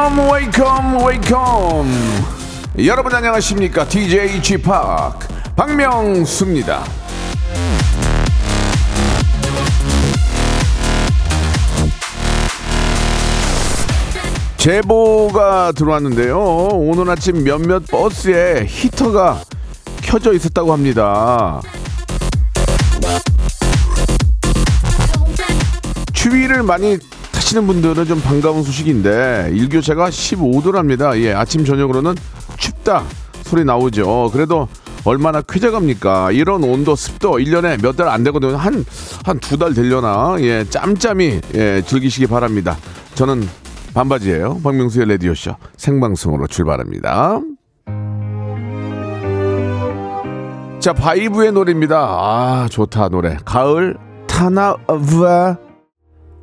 Welcome welcome welcome 여러분 안녕하십니까 DJ G Park 박명수입니다. 제보가 들어왔는데요. 오늘 아침 몇몇 버스에 히터가 켜져 있었다고 합니다. 추위를 많이 타시는 분들은 좀 반가운 소식인데 일교차가 15도랍니다. 예, 아침 저녁으로는 춥다 소리 나오죠. 그래도 얼마나 쾌적합니까? 이런 온도, 습도 1년에 몇 달 안 되거든요. 한 한 두 달 되려나? 예, 짬짬이 예, 즐기시기 바랍니다. 저는 반바지예요. 박명수의 라디오 쇼 생방송으로 출발합니다. 자, 바이브의 노래입니다. 아, 좋다 노래. 가을 타나와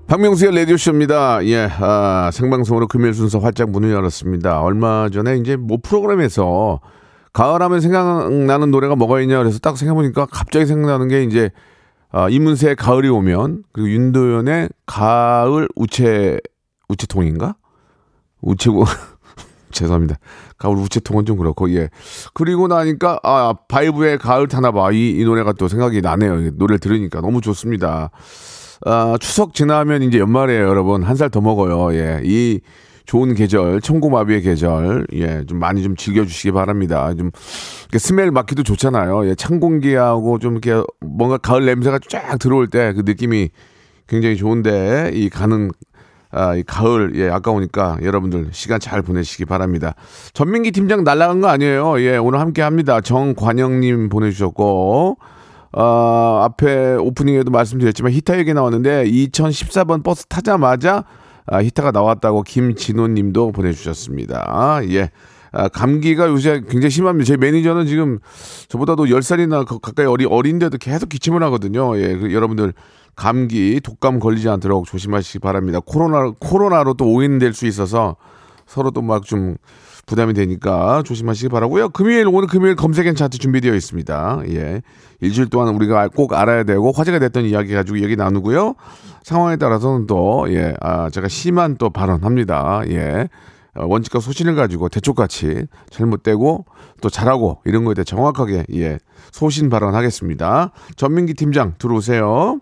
박명수의 라디오쇼입니다. 예, 아, 생방송으로 금요일 순서 활짝 문을 열었습니다. 얼마 전에 이제 모 프로그램에서 가을하면 생각나는 노래가 뭐가 있냐 그래서 딱 생각해보니까 갑자기 생각나는 게 이제 아, 이문세의 가을이 오면 그리고 윤도현의 가을 우체 우체통인가? 우체고 죄송합니다. 가을 우체통은 좀 그렇고 예. 그리고 나니까 아 바이브의 가을 타나봐 이, 이 노래가 또 생각이 나네요. 노래를 들으니까 너무 좋습니다. 아, 추석 지나면 이제 연말이에요, 여러분. 한 살 더 먹어요. 예. 이 좋은 계절, 청고마비의 계절, 예, 좀 많이 좀 즐겨주시기 바랍니다. 좀, 스멜 맡기도 좋잖아요. 예, 찬 공기하고 좀 이렇게 뭔가 가을 냄새가 쫙 들어올 때 그 느낌이 굉장히 좋은데, 이 가는, 아, 이 가을, 예, 아까우니까 여러분들 시간 잘 보내시기 바랍니다. 전민기 팀장 날라간 거 아니에요. 예, 오늘 함께 합니다. 정관영님 보내주셨고, 어, 앞에 오프닝에도 말씀드렸지만 히타 얘기 나왔는데 2014번 버스 타자마자 아, 히타가 나왔다고 김진호 님도 보내주셨습니다. 아, 예. 아, 감기가 요새 굉장히 심합니다. 제 매니저는 지금 저보다도 10살이나 가까이 어리, 어린데도 계속 기침을 하거든요. 예. 그 여러분들 감기, 독감 걸리지 않도록 조심하시기 바랍니다. 코로나, 코로나로 또 오인될 수 있어서 서로 또 막 좀 부담이 되니까 조심하시기 바라고요. 금요일 오늘 금요일 검색엔 차트 준비되어 있습니다. 예. 일주일 동안 우리가 꼭 알아야 되고 화제가 됐던 이야기 가지고 얘기 나누고요. 상황에 따라서는 또 예. 아, 제가 심한 또 발언합니다. 예. 어, 원칙과 소신을 가지고 대쪽같이 잘못되고 또 잘하고 이런 거에 대해 정확하게 예. 소신 발언하겠습니다. 전민기 팀장 들어오세요.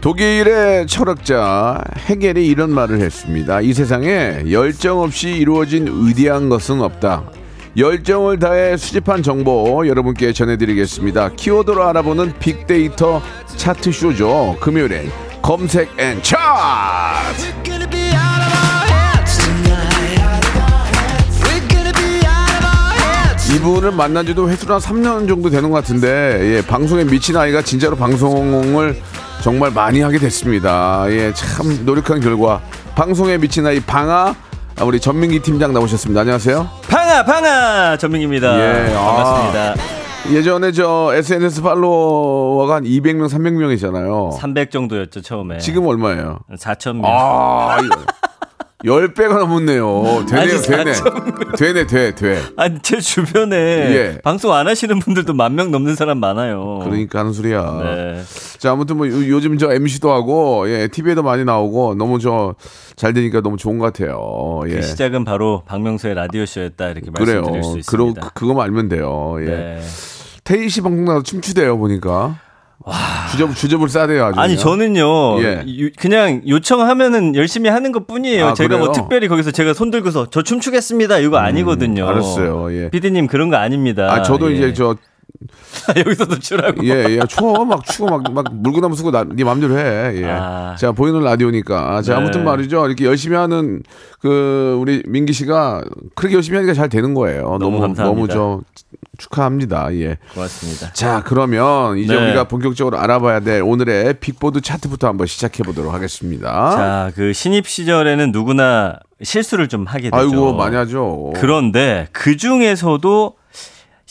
독일의 철학자 헤겔이 이런 말을 했습니다. 이 세상에 열정 없이 이루어진 위대한 것은 없다. 열정을 다해 수집한 정보 여러분께 전해드리겠습니다. 키워드로 알아보는 빅데이터 차트쇼죠. 금요일엔 검색 N 차트! 이분을 만난 지도 햇수로 한 3년 정도 되는 것 같은데, 예, 방송에 미친 아이가 진짜로 방송을 정말 많이 하게 됐습니다. 예, 참 노력한 결과, 방송에 미친 아이 방아, 아, 우리 전민기 팀장 나오셨습니다. 안녕하세요. 방아 방아 전민기입니다. 예, 아. 반갑습니다. 예전에 저 SNS 팔로워가 한 200명, 300명이잖아요. 300 정도였죠 처음에. 지금 얼마예요? 4천 명. 아, 이거 10배가 넘었네요. 되네요, 아니, 되네. 되네, 돼, 돼. 아니 제 주변에 예. 방송 안 하시는 분들도 만 명 넘는 사람 많아요. 그러니까 하는 소리야. 네. 자, 아무튼 뭐 요- 요즘 저 MC도 하고 예, TV에도 많이 나오고 너무 저 잘 되니까 너무 좋은 것 같아요. 예. 그 시작은 바로 박명수의 라디오 쇼였다 이렇게 그래요. 말씀드릴 수 있습니다. 그거만 알면 돼요. 예. 네. 태희 씨 방송 나서 춤추대요 보니까. 주접 주접을 싸대요 아주. 아니 그냥. 저는요 예. 유- 그냥 요청하면은 열심히 하는 것 뿐이에요. 아, 제가 뭐 그래요? 특별히 거기서 제가 손 들고서 저 춤추겠습니다 이거 아니거든요. 알았어요. 예. 피디님 그런 거 아닙니다. 아 저도 예. 이제 저 여기서도 추라고. 예, 예, 추워. 막 추워. 막, 막 물구나무 쓰고 나, 네 맘대로 해. 예. 아. 자, 보이는 라디오니까. 자, 네. 아무튼 말이죠. 이렇게 열심히 하는 그, 우리 민기 씨가 그렇게 열심히 하니까 잘 되는 거예요. 너무, 감사합니다. 너무 저 축하합니다. 예. 고맙습니다. 자, 그러면 이제 네. 우리가 본격적으로 알아봐야 될 오늘의 빅보드 차트부터 한번 시작해 보도록 하겠습니다. 자, 그 신입 시절에는 누구나 실수를 좀 하게 되죠. 아이고, 많이 하죠. 그런데 그 중에서도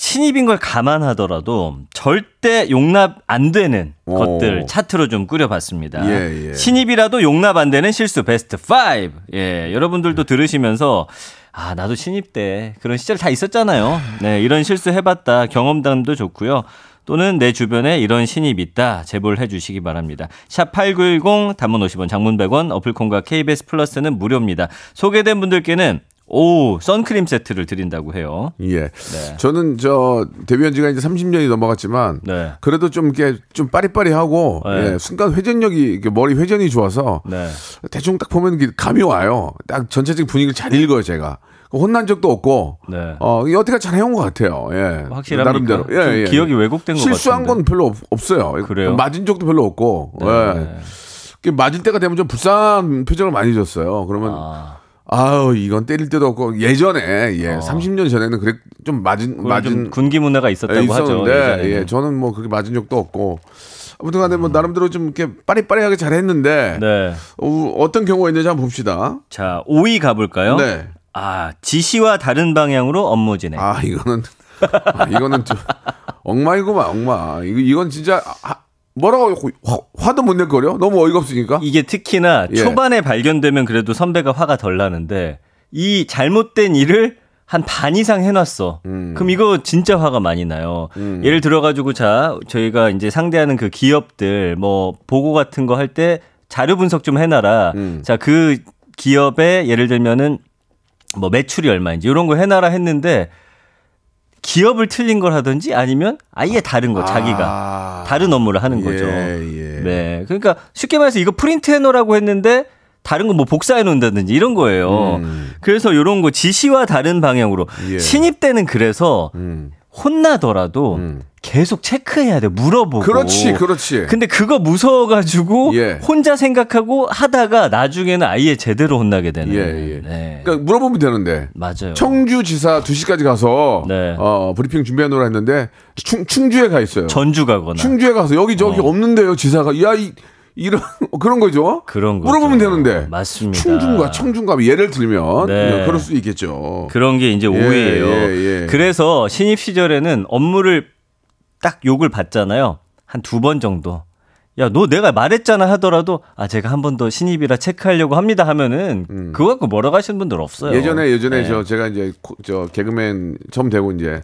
신입인 걸 감안하더라도 절대 용납 안 되는 오. 것들 차트로 좀 꾸려봤습니다. 예, 예. 신입이라도 용납 안 되는 실수 베스트 5. 예, 여러분들도 들으시면서 아 나도 신입 때 그런 시절 다 있었잖아요. 네, 이런 실수 해봤다 경험담도 좋고요. 또는 내 주변에 이런 신입 있다 제보를 해주시기 바랍니다. 샵 #8910 단문 50원, 장문 100원, 어플콘과 KBS 플러스는 무료입니다. 소개된 분들께는 오 선크림 세트를 드린다고 해요. 예. 저는 저 데뷔한 지가 이제 30년이 넘어갔지만 네. 그래도 좀 이렇게 좀 빠리빠리하고 네. 예, 순간 회전력이 머리 회전이 좋아서 네. 대충 딱 보면 감이 와요. 딱 전체적인 분위기를 잘 읽어요, 제가. 혼난 적도 없고 네. 어, 어떻게 잘 해온 것 같아요. 예. 확실합니까? 나름대로. 예, 좀 예. 기억이 왜곡된 것 실수한 같은데. 건 별로 없, 없어요. 그래요? 맞은 적도 별로 없고. 네. 예. 그 맞을 때가 되면 좀 불쌍한 표정을 많이 줬어요. 그러면 아, 아우 이건 때릴 때도 없고 예전에 예 30년 전에는 그래 좀 맞은 맞은 좀 군기 문화가 있었다고 예, 하죠. 있었는데 예전에는. 예 저는 뭐 그렇게 맞은 적도 없고 아무튼간에 뭐 나름대로 좀 이렇게 빠리빠리하게 잘했는데 네. 어, 어떤 경우가 있는지 한번 봅시다. 자, 5위 가볼까요? 네. 아, 지시와 다른 방향으로 업무 진행. 아 이거는 아, 이거는 좀 엉망이구만 엉망. 이거 이건 진짜 아, 뭐라고 화, 화도 못 낼 거려? 너무 어이가 없으니까. 이게 특히나 예. 초반에 발견되면 그래도 선배가 화가 덜 나는데 이 잘못된 일을 한 반 이상 해놨어. 음. 그럼 이거 진짜 화가 많이 나요. 예를 들어가지고 자 저희가 이제 상대하는 그 기업들 뭐 보고 같은 거 할 때 자료 분석 좀 해놔라. 음. 자그 기업에 예를 들면은 뭐 매출이 얼마인지 이런 거 해놔라 했는데 기업을 틀린 걸 하든지 아니면 아예 다른 거 자기가 아. 다른 업무를 하는 거죠. 예, 예. 네. 그러니까 쉽게 말해서 이거 프린트 해놓으라고 했는데 다른 거 뭐 복사해 놓는다든지 이런 거예요. 음. 그래서 이런 거 지시와 다른 방향으로 예. 신입 때는 그래서 음. 혼나더라도 음. 계속 체크해야 돼. 물어보고. 그렇지, 그렇지. 근데 그거 무서워가지고 예. 혼자 생각하고 하다가 나중에는 아예 제대로 혼나게 되는. 예, 예. 네. 그러니까 물어보면 되는데. 맞아요. 청주지사 2시까지 가서 네. 어, 브리핑 준비하느라 했는데 충, 충주에 가 있어요. 전주 가거나. 충주에 가서 여기 저기 없는데요, 지사가. 야, 이 이런 그런 거죠. 그런 거죠. 물어보면 되는데. 맞습니다. 충중과 청중과 예를 들면 네. 네, 그럴 수 있겠죠. 그런 게 이제 오해예요. 예, 예. 그래서 신입 시절에는 업무를 딱 욕을 받잖아요. 한 두 번 정도. 야, 너 내가 말했잖아 하더라도 아 제가 한 번 더 신입이라 체크하려고 합니다 하면은 그거 갖고 뭐라고 하시는 분들 없어요. 음. 예전에 예전에 네. 저 제가 이제 코- 저 개그맨 처음 되고 이제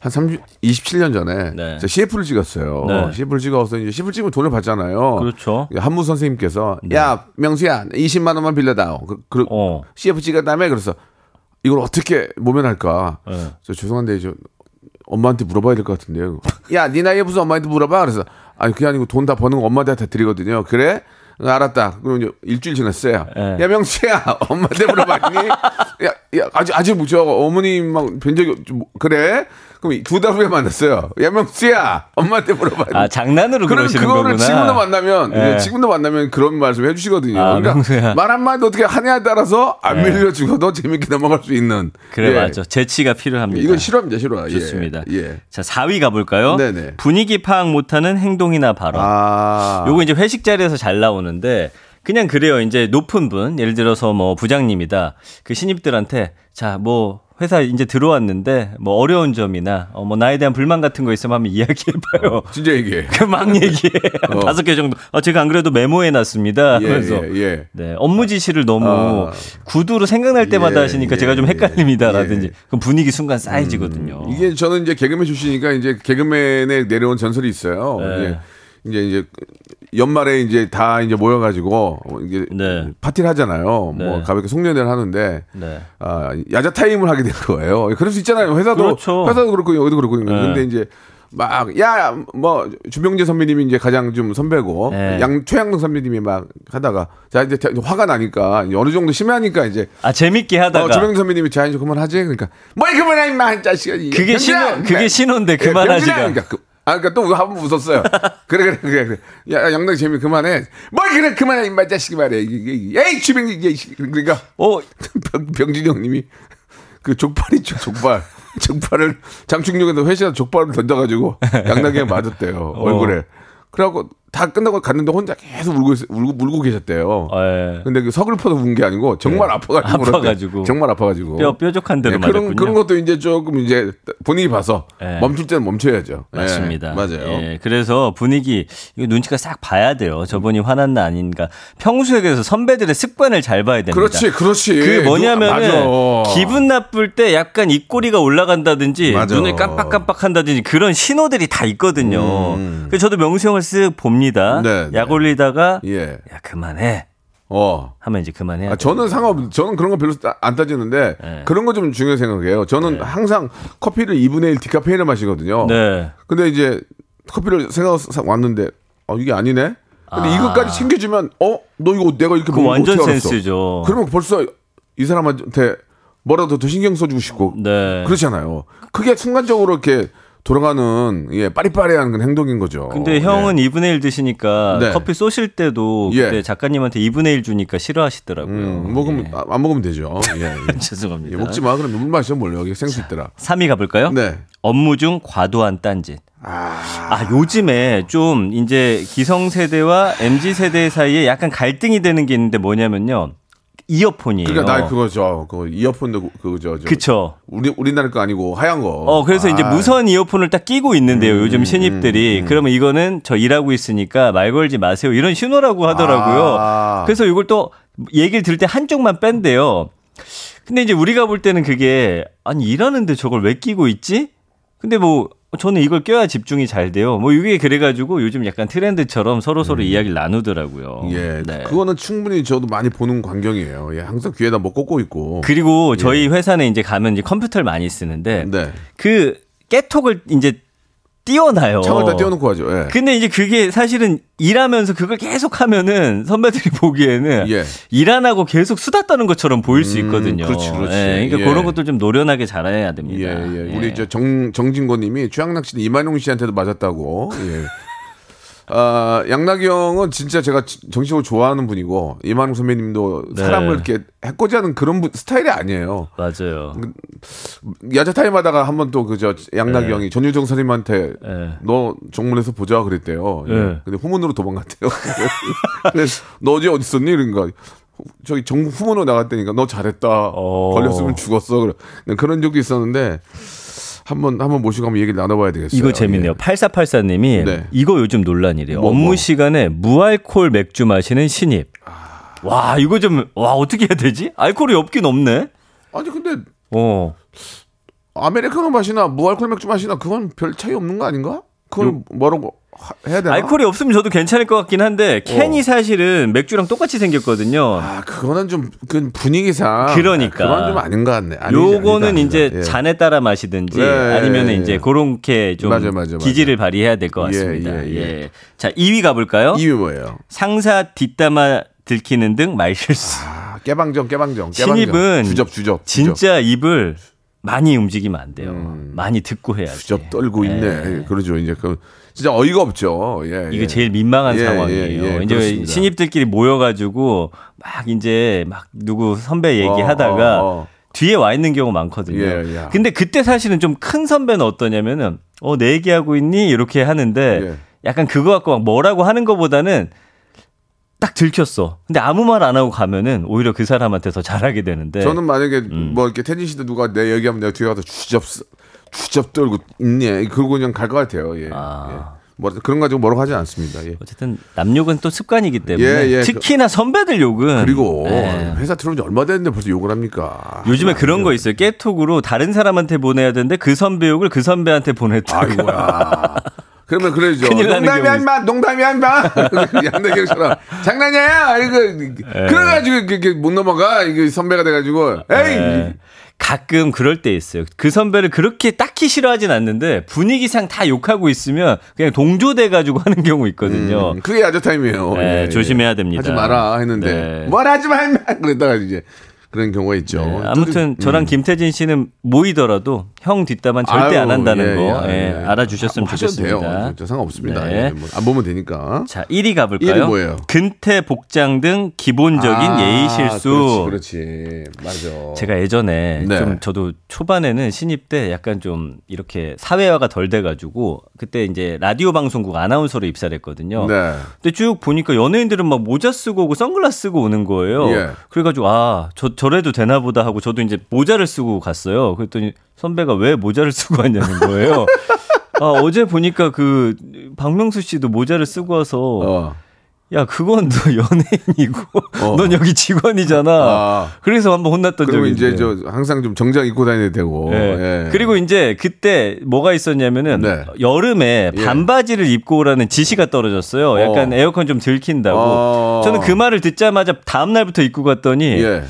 한 30, 27년 전에 네. 제가 CF를 찍었어요. 네. CF를 찍어서 이제 CF 찍으면 돈을 받잖아요. 그렇죠. 한무 선생님께서 야 명수야 20만 원만 빌려다오. 그, 그 어. CF 다음에 그래서 이걸 어떻게 모면할까? 네. 저 죄송한데 저 엄마한테 물어봐야 될 것 같은데요. 야, 네 나이에 무슨 엄마한테 물어봐? 그래서 아니 그게 아니고 돈 다 버는 거 엄마한테 다 드리거든요. 그래? 응, 알았다. 그럼 이제 일주일 지났어요. 네. 야 명수야, 엄마한테 물어봤니? 야, 야 아직 아직 저 어머님만 뵌 적이 없- 좀- 그래? 그럼 두 달 후에 만났어요. 야 명수야, 엄마한테 물어봤니? 아 장난으로 그럼 그러시는 그거를 거구나. 지금도 만나면 예. 예, 지금도 만나면 그런 말씀 해주시거든요. 아, 그러니까 명수야. 말 한마디 어떻게 하냐에 따라서 안 예. 밀려 죽어도 재밌게 넘어갈 수 있는. 그래 예. 맞죠. 재치가 필요합니다. 이건 싫어. 좋습니다. 예. 예. 자 4위 가볼까요? 네네. 분위기 파악 못하는 행동이나 발언. 아, 요거 이제 회식 자리에서 잘 나오는데 그냥 그래요. 이제 높은 분, 예를 들어서 뭐 부장님이다. 그 신입들한테 자, 뭐 회사 이제 들어왔는데 뭐 어려운 점이나 어, 뭐 나에 대한 불만 같은 거 있으면 한번 이야기해봐요. 진짜 얘기해. 그막 얘기해. 한 어. 다섯 개 정도. 아, 제가 안 그래도 메모해 놨습니다. 예, 그래서 예, 예. 네, 업무 지시를 너무 아. 구두로 생각날 때마다 예, 하시니까 예, 제가 좀 예. 헷갈립니다라든지 예. 그럼 분위기 순간 쌓여지거든요. 이게 저는 이제 개그맨 출신이니까 이제 개그맨에 내려온 전설이 있어요. 네. 이제 이제 연말에 이제 다 이제 모여가지고 이게 네. 파티를 하잖아요. 네. 뭐 가볍게 송년회를 하는데 네. 아, 야자 타임을 하게 된 거예요. 그럴 수 있잖아요. 회사도 그렇죠. 회사도 그렇고 여기도 그렇고. 네. 근데 이제 막 야 뭐 주병재 선배님이 이제 가장 좀 선배고 네. 양 최양동 선배님이 막 하다가 자 이제 대- 화가 나니까 이제 어느 정도 심하니까 이제 아 재밌게 하다가 어, 주병재 선배님이 자 이제 그만하지 그러니까 뭐 그만해 임마 이 자식아 이 그게! 신호 그게 네. 신호인데 예, 그만하지가. 그러니까 그, 아 그러니까 또 한번 웃었어요. 그래 그래 그래 그래. 야 양당 재미 그만해. 뭐 그래 그만해 임마 이 자식이 말이야. 에이 이게 그러니까 어. 병, 병진이 형님이 그 족발 있죠 족발. 족발을 장충역에서 회식에서 족발을 던져가지고 양락이에 맞았대요 얼굴에. 그래갖고 다 끝나고 갔는데 혼자 계속 울고 있, 울고 울고 계셨대요. 예. 근데 그 서글퍼서 운 게 아니고 정말 아파가지고 그랬대. 아파가지고. 정말 아파가지고 뼈 뾰족한 데로 네, 그런 맞았군요. 그런 것도 이제 조금 이제 본인이 봐서 네. 멈출 때는 멈춰야죠. 네, 맞습니다. 맞아요. 예, 그래서 분위기 이거 눈치가 싹 봐야 돼요. 저분이 화났나 아닌가. 평소에 그래서 선배들의 습관을 잘 봐야 됩니다. 그렇지, 그렇지. 그 뭐냐면은 맞아. 기분 나쁠 때 약간 입꼬리가 올라간다든지 맞아. 눈을 깜빡깜빡한다든지 그런 신호들이 다 있거든요. 그래서 저도 명수 형을 쓱 봅니다. 음. 네, 약 네. 올리다가 예. 야 그만해 어. 하면 이제 그만해야 아, 돼. 저는 상관없, 저는 그런 거 별로 따- 안 따지는데 네. 그런 거 좀 중요해 생각해요. 저는 항상 커피를 2분의 1 디카페인을 마시거든요. 네. 근데 이제 커피를 생각해서 왔는데 어, 이게 아니네? 근데 아. 이것까지 챙겨주면 어? 너 이거 내가 이렇게 거 완전 어떻게 알았어? 센스죠. 그러면 벌써 이 사람한테 뭐라도 더 신경 써주고 싶고 네. 그렇잖아요. 그게 순간적으로 이렇게 돌아가는 예 빠리빠리한 그런 행동인 거죠. 근데 형은 예. 2분의 1 드시니까 네. 커피 쏘실 때도 예. 그때 작가님한테 2분의 1 주니까 싫어하시더라고요. 음, 먹으면 아, 안 먹으면 되죠. 예, 예. 죄송합니다. 예, 먹지 마. 그럼 물 마셔 몰려. 여기 생수 있더라. 3위 가볼까요? 네. 업무 중 과도한 딴짓. 아, 요즘에 좀 이제 기성세대와 MZ세대 사이에 약간 갈등이 되는 게 있는데 뭐냐면요. 이어폰이에요. 그러니까 나 그거죠. 그 이어폰도 그- 그거죠. 저 그쵸. 우리 우리나라 거 아니고 하얀 거. 어, 그래서 이제 아, 무선 이어폰을 딱 끼고 있는데요. 요즘 신입들이. 그러면 이거는 저 일하고 있으니까 말 걸지 마세요. 이런 신호라고 하더라고요. 아. 그래서 이걸 또 얘기를 들을 때 한쪽만 뺀대요. 근데 이제 우리가 볼 때는 그게 아니 일하는데 저걸 왜 끼고 있지? 근데 뭐 저는 이걸 껴야 집중이 잘 돼요. 뭐 이게 그래가지고 요즘 약간 트렌드처럼 서로 서로 이야기를 나누더라고요. 음. 예, 네. 그거는 충분히 저도 많이 보는 광경이에요. 예, 항상 귀에다 뭐 꽂고 있고. 그리고 저희 회사는 이제 가면 이제 컴퓨터를 많이 쓰는데 네. 그 깨톡을 이제 띄워놔요. 창을 다 띄워놓고 하죠. 예. 근데 이제 그게 사실은 일하면서 그걸 계속 하면은 선배들이 보기에는 예. 일 안 하고 계속 수다 떠는 것처럼 보일 수 음, 있거든요. 그렇지, 그렇지. 예, 그러니까 예. 그런 것들 좀 노련하게 잘해야 예, 됩니다. 예. 우리 저 정, 정진권님이 최양락 씨는 이만용 씨한테도 맞았다고. 예. 아, 양락이 형은 진짜 제가 지- 정식으로 좋아하는 분이고, 이만용 선배님도 네. 사람을 이렇게 해코지하는 그런 분- 스타일이 아니에요. 맞아요. 야자 타임 하다가 한 번 또 그저 양락이 네. 형이 전유정 선생님한테 예. 너 정문에서 보자 그랬대요. 예. 네. 근데 후문으로 도망갔대요. 너 어제 어디 있었니? 그러니까 저기 정 후문으로 나갔다니까 너 잘했다. 어. 걸렸으면 죽었어. 그래. 그런 적도 있었는데 한번 한번 모시고 한번 얘기를 나눠봐야 되겠어요. 이거 재밌네요. 예. 8484님이 네. 이거 요즘 논란이래요. 뭐, 업무 뭐? 시간에 무알콜 맥주 마시는 신입. 와, 이거 좀, 와, 어떻게 해야 되지? 알코올이 없긴 없네? 아니 근데 어. 아메리카노 맛이나 무알콜 맥주 맛이나 그건 별 차이 없는 거 아닌가? 그건 뭐라고 하- 해야 되나? 알코올이 없으면 저도 괜찮을 것 같긴 한데, 캔이 사실은 맥주랑 똑같이 생겼거든요. 아 그거는 좀 그 분위기상 그러니까. 그건 좀 아닌 것 같네. 아니지, 요거는 아니다, 이제 아니다. 예. 잔에 따라 마시든지 예, 아니면 예, 이제 예. 그렇게 좀 맞아, 맞아, 맞아. 기질을 발휘해야 될것 예, 같습니다. 예, 예, 예. 자, 2위 가볼까요? 이유 뭐예요? 상사 뒷담화 들키는 등 말실수. 아, 깨방정, 깨방정, 깨방정. 신입은 주접, 주접. 진짜 입을 많이 움직이면 안 돼요. 많이 듣고 해야지. 음. 주접 떨고 있네. 그러죠. 이제 그 진짜 어이가 없죠. 예, 이게 예. 제일 민망한 예, 상황이에요. 예, 예, 이제 그렇습니다. 신입들끼리 모여가지고 막 이제 막 누구 선배 얘기하다가 어, 어, 어. 뒤에 와 있는 경우 많거든요. 예, 예. 근데 그때 사실은 좀 큰 선배는 어떠냐면은 어, 내 얘기하고 있니? 이렇게 하는데 예. 약간 그거 갖고 막 뭐라고 하는 것보다는 딱 들켰어. 근데 아무 말 안 하고 가면은 오히려 그 사람한테 더 잘하게 되는데. 저는 만약에 음. 뭐 이렇게 태진 씨도 누가 내 얘기하면 내가 뒤에 가서 주접 주접 떨고 있네. 그러고 그냥 갈 것 같아요. 예. 아. 예. 뭐 그런 거 가지고 뭐라고 하지 않습니다. 예. 어쨌든 남 욕은 또 습관이기 때문에 예, 예. 특히나 선배들 욕은 그리고 예. 회사 들어온 지 얼마 됐는데 벌써 욕을 합니까? 요즘에 그런 거 있어요. 깨톡으로 다른 사람한테 보내야 되는데 그 선배 욕을 그 선배한테 보냈다가 아이고야. 그러면 그래야죠. 큰일 나는 농담이 경우 한마, 농담이 한마. 양대경처럼 장난이야. 이거 예. 그래가지고 이렇게 못 넘어가. 이게 선배가 돼가지고 에이. 예. 가끔 그럴 때 있어요. 그 선배를 그렇게 딱히 싫어하진 않는데 분위기상 다 욕하고 있으면 그냥 동조돼 가지고 하는 경우 있거든요. 음, 그게 야자 타임이에요. 네, 예, 조심해야 예. 됩니다. 하지 마라 했는데 네. 뭘 하지 마 임마! 그랬다가 이제 그런 경우가 있죠. 네, 아무튼 저랑 음. 김태진 씨는 모이더라도 형 뒷담화 절대 안 아유, 한다는 예, 거 예, 예, 예. 알아주셨으면 아, 하셔도 좋겠습니다. 돼요. 저 상관없습니다. 네. 예, 뭐안 보면 되니까. 자, 1위 가볼까요? 1위 뭐예요? 근태 복장 등 기본적인 아, 예의 실수. 그렇지, 그렇지. 맞아. 제가 예전에 네. 좀 저도 초반에는 신입 때 약간 좀 이렇게 사회화가 덜 돼가지고 그때 이제 라디오 방송국 아나운서로 입사를 했거든요. 네. 근데 쭉 보니까 연예인들은 막 모자 쓰고 오고 선글라스 쓰고 오는 거예요. 예. 그래가지고 아, 저 저래도 되나 보다 하고 저도 이제 모자를 쓰고 갔어요. 그랬더니 선배가 왜 모자를 쓰고 왔냐는 거예요. 아, 어제 보니까 그 박명수 씨도 모자를 쓰고 와서 어. 야 그건 너 연예인이고 어. 넌 여기 직원이잖아. 아. 그래서 한번 혼났던 그리고 적이 이제 있네요. 저 항상 좀 정장 입고 다녀야 되고. 예. 예. 그리고 이제 그때 뭐가 있었냐면은 네. 여름에 예. 반바지를 입고 오라는 지시가 떨어졌어요. 약간 어. 에어컨 좀 들킨다고. 어. 저는 그 말을 듣자마자 다음 날부터 입고 갔더니 예.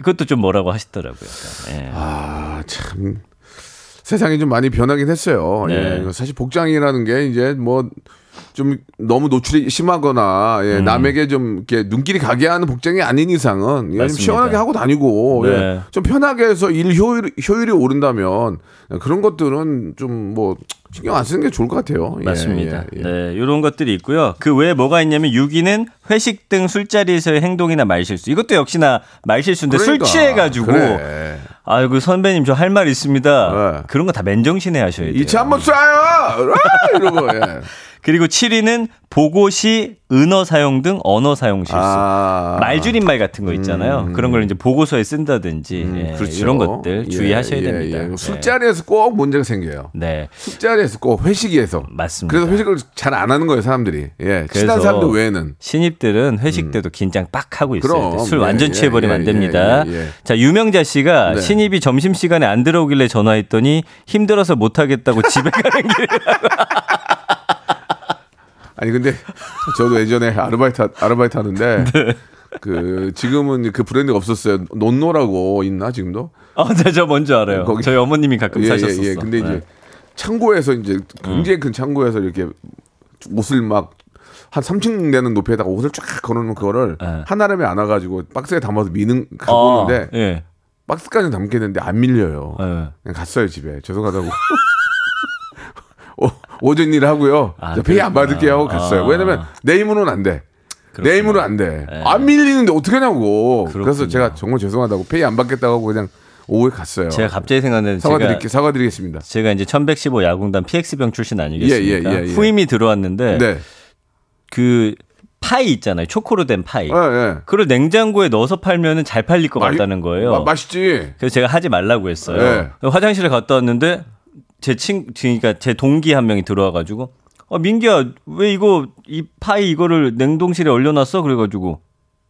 그것도 좀 뭐라고 하시더라고요. 예. 아, 참. 세상이 좀 많이 변하긴 했어요. 네. 예. 사실 복장이라는 게 이제 뭐 좀 너무 노출이 심하거나 음. 예, 남에게 좀 이렇게 눈길이 가게 하는 복장이 아닌 이상은 예, 좀. 시원하게 하고 다니고 네. 예, 좀 편하게 해서 일 효율, 효율이 오른다면 그런 것들은 좀 뭐 신경 안 쓰는 게 좋을 것 같아요. 예, 맞습니다. 예, 예. 네, 이런 것들이 있고요. 그 외에 뭐가 있냐면 6위는 회식 등 술자리에서의 행동이나 말실수. 이것도 역시나 말실수인데 그러니까, 술 취해가지고 그래. 아이고 선배님 저 할 말 있습니다. 네. 그런 거 다 맨정신에 하셔야 돼요. 이차 한번 쏴요! 아! 이러고, 예. 그리고 7위는 보고시 은어 사용 등 언어 사용 실수. 아. 말줄임말 같은 거 있잖아요. 음. 그런 걸 이제 보고서에 쓴다든지 음, 예, 그렇죠. 이런 것들 예, 주의하셔야 예, 됩니다. 예. 네. 술자리에서 꼭 문제가 생겨요. 네. 술자리에서 꼭 회식에서. 맞습니다. 그래서 회식을 잘 안 하는 거예요, 사람들이. 예. 친한 사람들 외에는. 신입들은 회식 때도 긴장 빡 하고 있어요. 음. 술 예, 완전 예, 취해 버리면 예, 안 됩니다. 예, 예, 예. 자, 유명자 씨가 네. 신입 이 점심시간에 안 들어오길래 전화했더니 힘들어서 못하겠다고 집에 가는 길에 아니, 근데 저도 예전에 아르바이트, 하- 아르바이트 하는데. 네. 그, 지금은 그 브랜드가 없었어요. 논노라고 있나, 지금도? 아, 네, 저 뭔지 알아요. 거기- 저희 어머님이 가끔 예, 사셨었어. 예, 예. 근데 이제 네. 음. 창고에서 이제 굉장히 큰 창고에서 이렇게 옷을 막 한 3층 되는 높이에다가 옷을 쫙 걸어놓은 그거를 네. 하나람에 안아가지고 박스에 담아서 미는 아, 갖고 오는데 예. 박스까지 담겠는데 안 밀려요. 예. 그냥 갔어요 집에 죄송하다고. 오, 오전 일 하고요. 아, 저 페이 안. 받을게요 하고 갔어요. 아. 왜냐면 내 힘으로는 안 돼. 내 그렇구나. 힘으로는 안 돼. 예. 안 밀리는데 어떻게 하냐고. 그래서 그렇군요. 제가 정말 죄송하다고 페이 안 받겠다고 하고 그냥 오후에 갔어요. 제가 갑자기 생각나는 사과드릴게 사과드리겠습니다. 제가 이제 1115 야구단 PX병 출신 아니겠습니까? 예, 예, 예, 예. 후임이 들어왔는데 네. 그 파이 있잖아요. 초코로 된 파이. 예, 예. 그걸 냉장고에 넣어서 팔면은 잘 팔릴 것 맛이- 같다는 거예요. 마- 맛있지. 그래서 제가 하지 말라고 했어요. 네. 화장실에 갔다 왔는데 제 친, 그러니까 제 동기 한 명이 들어와가지고 어 민기야 왜 이거 이 파이 이거를 냉동실에 얼려놨어? 그래가지고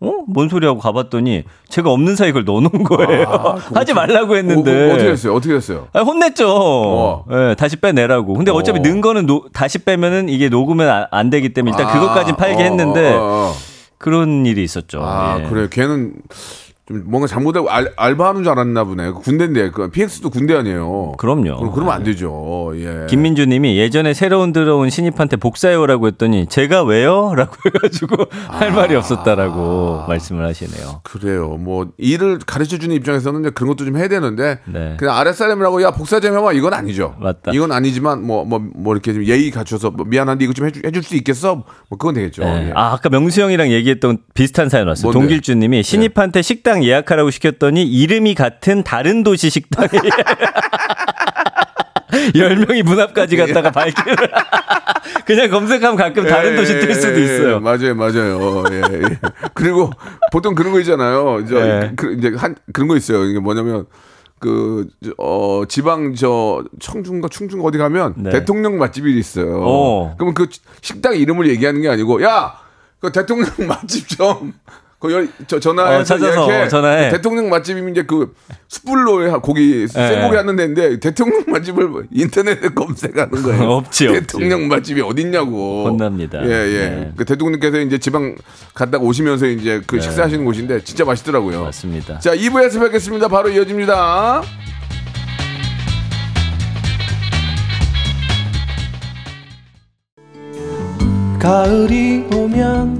어? 뭔 소리 하고 가봤더니 제가 없는 사이 그걸 넣어놓은 거예요. 하지 말라고 했는데. 어, 떻게 됐어요? 어떻게 됐어요? 아, 혼냈죠. 어. 예, 다시 빼내라고. 근데 어차피 어. 넣은 거는 노- 다시 빼면은 이게 녹으면 안, 안 되기 때문에 일단 아, 그것까진 팔게 어, 했는데 어, 어, 어. 그런 일이 있었죠. 아 예. 그래 걔는 좀 뭔가 잘못하고 알, 알바하는 줄 알았나 보네. 그 군대인데 그 PX도 군대 아니에요. 그럼요. 그럼 안 되죠. 예. 김민주 님이 예전에 새로운 들어온 신입한테 복사해오라고 했더니 제가 왜요? 라고 해가지고 할 말이 없었다라고 말씀을 하시네요. 그래요. 뭐 일을 가르쳐 주는 입장에서는 그런 것도 좀 해야 되는데 네. 그냥 아랫사람이라고 야 복사 좀 해봐 이건 아니죠. 맞다. 이건 아니지만 뭐뭐뭐 이렇게 좀 예의 갖춰서 뭐 미안한데 이거 좀 해줄, 해줄 수 있겠어? 뭐 그건 되겠죠. 네. 예. 아, 아까 명수 형이랑 얘기했던 비슷한 사연 왔어요. 뭔데? 동길주 님이 신입한테 식당 예약하라고 시켰더니 이름이 같은 다른 도시 식당에 10명이 문 앞까지 갔다가 발길을 그냥 검색하면 가끔 다른 예, 도시 뜰 수도 예, 예, 있어요. 맞아요, 맞아요. 예, 예. 그리고 보통 그런 거 있잖아요. 이제, 네. 그, 이제 한 그런 거 있어요. 이게 뭐냐면 그, 저, 어, 지방 저 청중가 충중 어디 가면 네. 대통령 맛집이 있어요. 어. 그러면 그 식당 이름을 얘기하는 게 아니고 야, 그 대통령 맛집 좀 그 열, 저 전화해서 어, 찾아서 이렇게 전화해. 대통령 맛집이면 이제 그 숯불로 하- 고기 쇠고기 하는 데인데 대통령 맛집을 인터넷에 검색하는 거예요. 없지, 없지. 대통령 맛집이 어딨냐고. 혼납니다. 예, 예. 네. 그 대통령께서 이제 지방 갔다가 오시면서 이제 그 식사하시는 곳인데 진짜 맛있더라고요. 맞습니다. 자, 2부에서 뵙겠습니다. 바로 이어집니다. 가을이 오면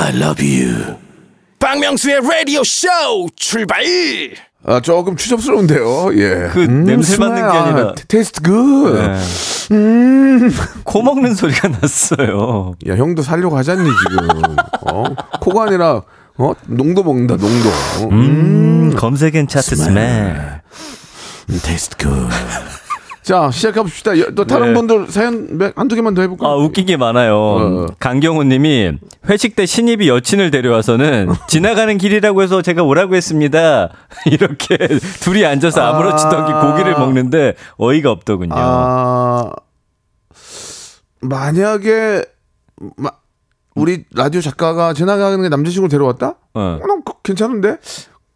I love you. 박명수의 라디오 쇼 출발 아, 조금 추접스러운데요. 예. 그 냄새 맡는 게 아니라- 테스트 굿. 네. 코 먹는 소리가 났어요. 야, 형도 살려고 하잖니, 지금. 어? 코가 아니라, 어? 농도 먹는다, 농도. 어? 음, 검색엔 차트 스멜. Taste good. 자, 시작해봅시다. 여- 또 다른 네. 분들 사연 몇- 한두 개만 더 해볼까요? 아, 웃긴 게 많아요. 어. 강경호 님이 회식 때 신입이 여친을 데려와서는 지나가는 길이라고 해서 제가 오라고 했습니다. 이렇게 둘이 앉아서 아무렇지도 않게 아. 고기를 먹는데 어이가 없더군요. 아, 만약에, 마- 우리 라디오 작가가 지나가는 게 남자친구를 데려왔다? 어. 어, 난 그- 괜찮은데?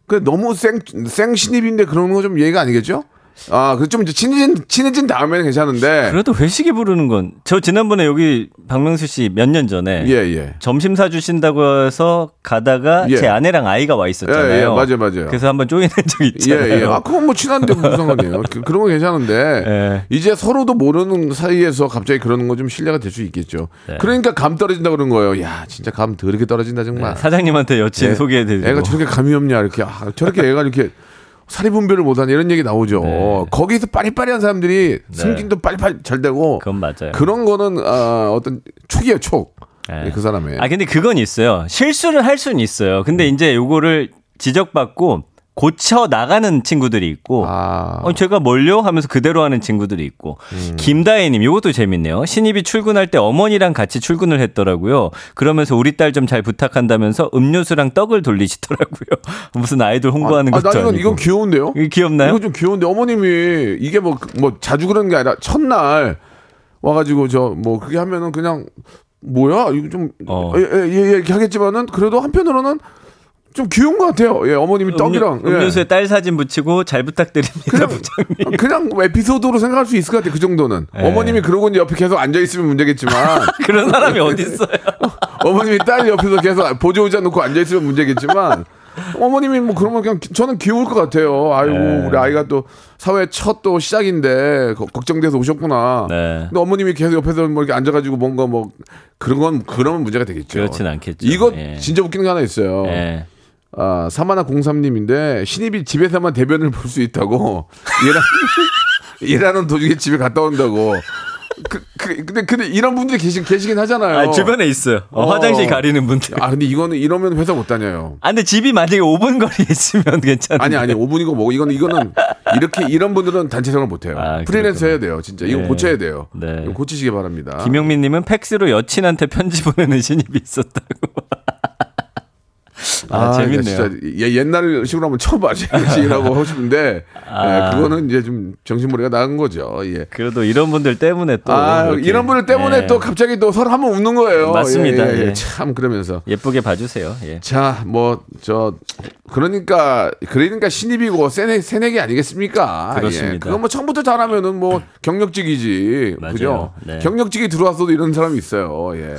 그 너무 생, 생 신입인데 그런 거 좀 예의가 아니겠죠? 아, 그 좀 이제 친해진, 친해진 다음에는 괜찮은데. 그래도 회식에 부르는 건 저 지난번에 여기 박명수 씨 몇 년 전에 예, 예. 점심 사 주신다고 해서 가다가 예. 제 아내랑 아이가 와 있었잖아요. 예, 예, 맞아요, 맞아요. 그래서 한번 쪼이는 적 예, 있잖아요. 예. 아, 그건 뭐 친한데 무슨 상관이에요. 그, 그런 건 괜찮은데. 예. 이제 서로도 모르는 사이에서 갑자기 그러는 건 좀 신뢰가 될 수 있겠죠. 네. 그러니까 감 떨어진다 그런 거예요. 야, 진짜 감 더럽게 떨어진다 정말. 사장님한테 여친 애- 소개해 드리고 애가 저렇게 감이 없냐 이렇게 아, 저렇게 애가 이렇게 사리 분별을 못하냐 이런 얘기 나오죠. 네. 거기서 빠리빠리한 사람들이 승진도 빨리빨리 잘 되고 그건 맞아요. 그런 거는 아, 어떤 촉이에요 촉. 네. 그 사람의. 아 근데 그건 있어요. 실수를 할 수는 있어요. 근데 이제 요거를 지적받고 고쳐 나가는 친구들이 있고 아. 어, 제가 뭘요? 하면서 그대로 하는 친구들이 있고 음. 김다혜님 이것도 재밌네요. 신입이 출근할 때 어머니랑 같이 출근을 했더라고요. 그러면서 우리 딸 좀 잘 부탁한다면서 음료수랑 떡을 돌리시더라고요. 무슨 아이돌 홍보하는 아, 것도 나 이건 아니고. 이건 귀여운데요. 이게 귀엽나요? 이거 좀 귀여운데 어머님이 이게 뭐뭐 자주 그러는 게 아니라 첫날 와가지고 저 뭐 그게 하면은 그냥 뭐야 이거 좀 어. 예, 예, 예, 이렇게 하겠지만은 그래도 한편으로는 좀 귀여운 것 같아요. 예, 어머님이 떡이랑 예. 음료, 수에딸 사진 붙이고 잘 부탁드립니다, 부장님. 그냥 에피소드로 생각할 수 있을 것 같아요. 그 정도는 예. 어머님이 그러고 이제 옆에 계속 앉아 있으면 문제겠지만 그런 사람이 어디 있어요? 어머님이 딸 옆에서 계속 보조 의자 놓고 앉아 있으면 문제겠지만 어머님이 뭐 그러면 그냥 기- 저는 귀여울 것 같아요. 아이고 네. 우리 아이가 또 사회 첫 또 시작인데 거- 걱정돼서 오셨구나. 네. 근데 어머님이 계속 옆에서 뭐 이렇게 앉아가지고 뭔가 뭐 그런 건 그러면 문제가 되겠죠. 그렇진 않겠죠. 이거 예. 진짜 웃기는 게 하나 있어요. 예. 아, 사마나 03님인데 신입이 집에서만 대변을 볼 수 있다고 일하, 일하는 도중에 집에 갔다 온다고. 그, 그, 근데 근데 이런 분들이 계시, 계시긴 하잖아요. 아, 주변에 있어요. 어, 어. 화장실 가리는 분들. 아 근데 이거는 이러면 회사 못 다녀요. 아, 근데 집이 만약에 5분 거리에 있으면 괜찮은데. 아니 아니 5분이고 뭐 이거는 이거는 이렇게 이런 분들은 단체 생활 못 해요. 아, 프리랜서. 해야 돼요. 진짜 이거 네. 고쳐야 돼요. 네. 이거 고치시기 바랍니다. 김영민 님은 팩스로 여친한테 편지 보내는 신입이 있었다고. 아, 재밌네요. 진짜 예, 옛날 식으로 한번 쳐봐야지라고 하고 싶은데 아. 예, 그거는 이제 좀 정신머리가 나간 거죠. 예. 그래도 이런 분들 때문에 또. 아, 이런 분들 때문에 예, 또 갑자기 또 서로 한번 웃는 거예요. 맞습니다. 예, 예, 예. 예. 참 그러면서. 예쁘게 봐주세요. 예. 자, 뭐, 저, 그러니까, 그러니까 신입이고 새내, 새내기 아니겠습니까? 그렇습니다. 예. 그거 뭐 처음부터 잘하면은 뭐 경력직이지. 맞아요. 그죠? 네. 경력직이 들어왔어도 이런 사람이 있어요. 예.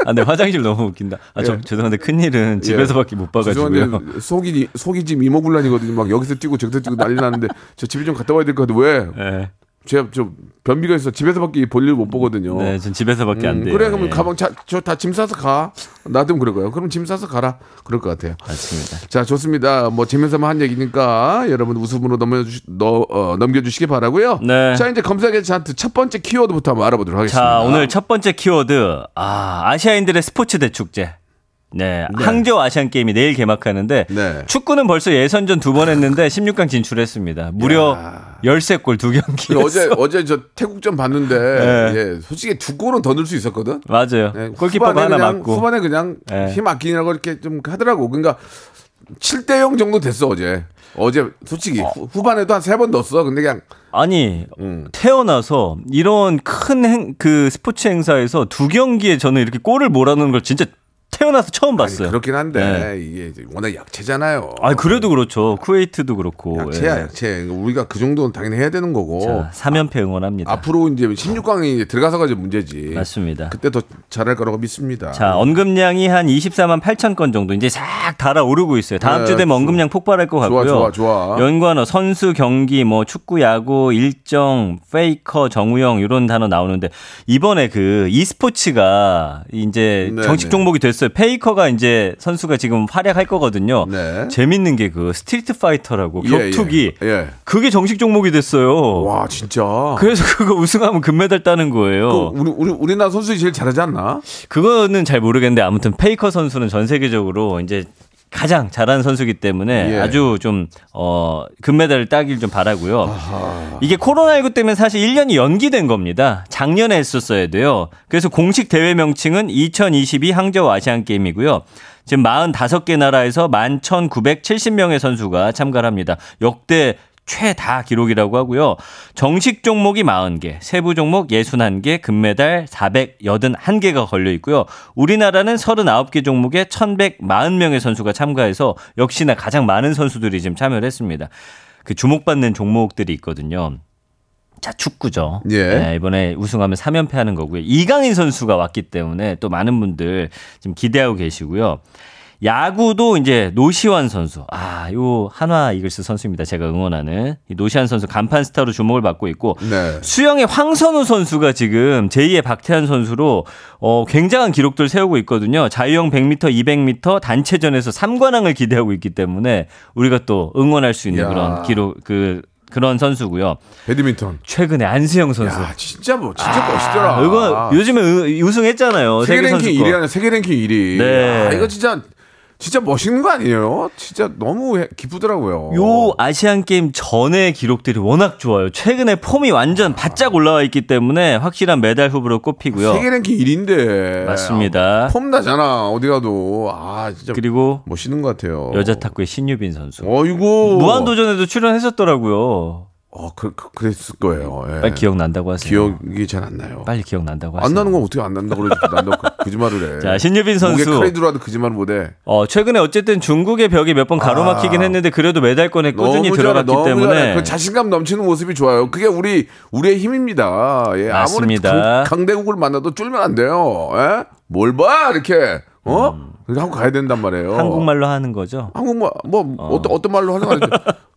아, 근데 화장실 너무 웃긴다. 아, 저, 예. 죄송한데 큰일은 집에서밖에 못 봐가지고요. 죄송한데 속이, 속이 지금 이모군란이거든요. 막 여기서 뛰고 저기서 뛰고 난리 나는데 저 집에 좀 갔다 와야 될 것 같아. 왜? 예. 제가 좀 변비가 있어 집에서밖에 볼 일 못 보거든요. 네, 전 집에서밖에 안 음, 돼요. 그래 그러면 예. 가방 저 다 짐 싸서 가. 나도 그럴 거예요. 그럼 짐 싸서 가라. 그럴 것 같아요. 맞습니다. 자 좋습니다. 뭐 재면서만 한 얘기니까 여러분 웃음으로 넘겨주 너, 어, 넘겨주시기 바라고요. 네. 자 이제 검색의 차트 첫 번째 키워드부터 한번 알아보도록 하겠습니다. 자, 오늘 첫 번째 키워드. 아, 아시아인들의 스포츠 대축제. 네, 항저우 아시안 게임이 내일 개막하는데 네. 축구는 벌써 예선전 두 번 했는데 16강 진출했습니다. 무려 13골 두 경기. 어제 어제 저 태국전 봤는데 네. 예, 솔직히 두 골은 더 넣을 수 있었거든. 맞아요. 네, 골키퍼가 후반에 하나 그냥, 맞고. 후반에 그냥 네. 힘 아끼느라고 이렇게 좀 하더라고. 그러니까 7대 0 정도 됐어 어제. 어제 솔직히 후- 후반에도 한 세 번 넣었어. 근데 그냥 아니 음. 태어나서 이런 큰 그 스포츠 행사에서 두 경기에 저는 이렇게 골을 몰아넣는 걸 진짜 태어나서 처음 봤어요. 그렇긴 한데 네. 이게 이제 워낙 약체잖아요. 아 그래도 그렇죠. 쿠웨이트도 그렇고. 약체야 예. 약체. 우리가 그 정도는 당연히 해야 되는 거고. 자, 3연패 응원합니다. 앞으로 이제 16강이 들어가서가 이제 문제지. 맞습니다. 그때 더 잘할 거라고 믿습니다. 자, 언급량이 한 24만 8천 건 정도 이제 싹 달아오르고 있어요. 다음 네, 주 되면 언급량 폭발할 것 좋아, 같고요. 좋아, 좋아. 연관어, 선수, 경기, 뭐 축구, 야구, 일정, 페이커, 정우영 이런 단어 나오는데 이번에 그 e스포츠가 이제 네, 정식 네. 종목이 됐어요. 페이커가 이제 선수가 지금 활약할 거거든요. 네. 재밌는 게 그 스트리트 파이터라고 예, 격투기 예. 예. 그게 정식 종목이 됐어요. 와 진짜. 그래서 그거 우승하면 금메달 따는 거예요. 그 우리 우리 우리나라 선수들이 제일 잘하지 않나? 그거는 잘 모르겠는데 아무튼 페이커 선수는 전 세계적으로 이제 가장 잘하는 선수기 때문에 예. 아주 좀, 어, 금메달을 따길 좀 바라고요 이게 코로나19 때문에 사실 1년이 연기된 겁니다. 작년에 했었어야 돼요. 그래서 공식 대회 명칭은 2022 항저우 아시안 게임이고요. 지금 45개 나라에서 11,970명의 선수가 참가를 합니다. 역대 최다 기록이라고 하고요. 정식 종목이 40개, 세부 종목 61개, 금메달 481개가 걸려 있고요. 우리나라는 39개 종목에 1,140명의 선수가 참가해서 역시나 가장 많은 선수들이 지금 참여를 했습니다. 그 주목받는 종목들이 있거든요. 자, 축구죠. 예. 네, 이번에 우승하면 3연패 하는 거고요. 이강인 선수가 왔기 때문에 또 많은 분들 지금 기대하고 계시고요. 야구도 이제 노시환 선수. 아, 요 한화 이글스 선수입니다. 제가 응원하는 이 노시환 선수 간판 스타로 주목을 받고 있고 네. 수영의 황선우 선수가 지금 제2의 박태환 선수로 어, 굉장한 기록들 세우고 있거든요. 자유형 100m, 200m 단체전에서 3관왕을 기대하고 있기 때문에 우리가 또 응원할 수 있는 야. 그런 기록 그 그런 선수고요. 배드민턴. 최근에 안수영 선수. 야 진짜 뭐 진짜 멋있더라. 이거 요즘에 우- 우승했잖아요. 세계 랭킹 거. 1위 아니야 세계 랭킹 1위. 네. 아, 이거 진짜 진짜 멋있는 거 아니에요? 진짜 너무 해- 기쁘더라고요. 요 아시안 게임 전의 기록들이 워낙 좋아요. 최근에 폼이 완전 바짝 올라와 있기 때문에 확실한 메달 후보로 꼽히고요. 세계 랭킹 1위인데. 맞습니다. 폼 나잖아. 어디 가도. 아 진짜 그리고 멋있는 것 같아요. 여자 탁구의 신유빈 선수. 어이구. 무한 도전에도 출연했었더라고요. 어, 그, 그, 그랬을 거예요. 예. 빨리 기억난다고 하세요. 기억이 잘 안 나요. 빨리 기억난다고 하세요. 안 나는 건 어떻게 안 난다고 그러지? 난다고 그- 거짓말을 해. 자, 신유빈 목에 선수. 칼이 들어와도 거짓말을 못 해. 어, 최근에 어쨌든 중국의 벽이 몇 번 가로막히긴 했는데 그래도 메달권에 꾸준히 들어갔기 잘해, 때문에. 그 자신감 넘치는 모습이 좋아요. 그게 우리 우리의 힘입니다. 예, 아무리 맞습니다. 강, 강대국을 만나도 쫄면 안 돼요. 예? 뭘 봐? 이렇게 어? 그렇게 하고 가야 된단 말이에요. 음. 한국말로 하는 거죠. 한국말 뭐 어. 떤 어떤 말로 하는 거 아니죠?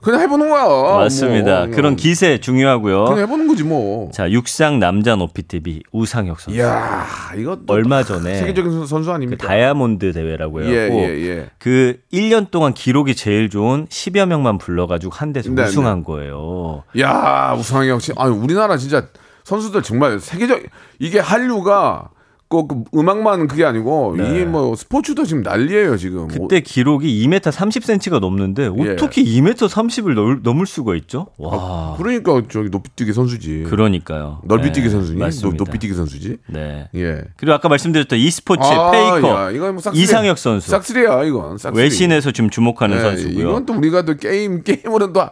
그냥 해보는 거야. 맞습니다. 뭐. 그런 기세 중요하고요. 그냥 해보는 거지 뭐. 자, 육상 남자 높이 TV 우상혁 선수. 이야, 이거 또 얼마 전에 세계적인 선- 선수 그 아닙니까? 다이아몬드 대회라고 예, 해갖고 예, 예. 그 1년 동안 기록이 제일 좋은 10여 명만 불러가지고 한 데서 네, 우승한 거예요. 야, 우상이 역시 아 우리나라 진짜 선수들 정말 세계적 이게 한류가 꼭그 음악만 그게 아니고 이게 뭐 스포츠도 지금 난리예요 지금. 네. 그때 기록이 2m 30cm가 넘는데 예. 어떻게 2m 30을 넘, 넘을 수가 있죠? 와. 어, 그러니까 저기 높이뛰기 선수지. 그러니까요. 넓이뛰기 네, 선수니? 맞습니다. 높, 이뛰기 선수지? 네. 예. 그리고 아까 말씀드렸던 e스포츠 아, 페이커 야, 뭐 이상혁 선수 싹쓸이야 이건. 싹쓸이. 외신에서 지금 주목하는 예, 선수고요. 이건 또 우리가 또 게임 게임으로는 또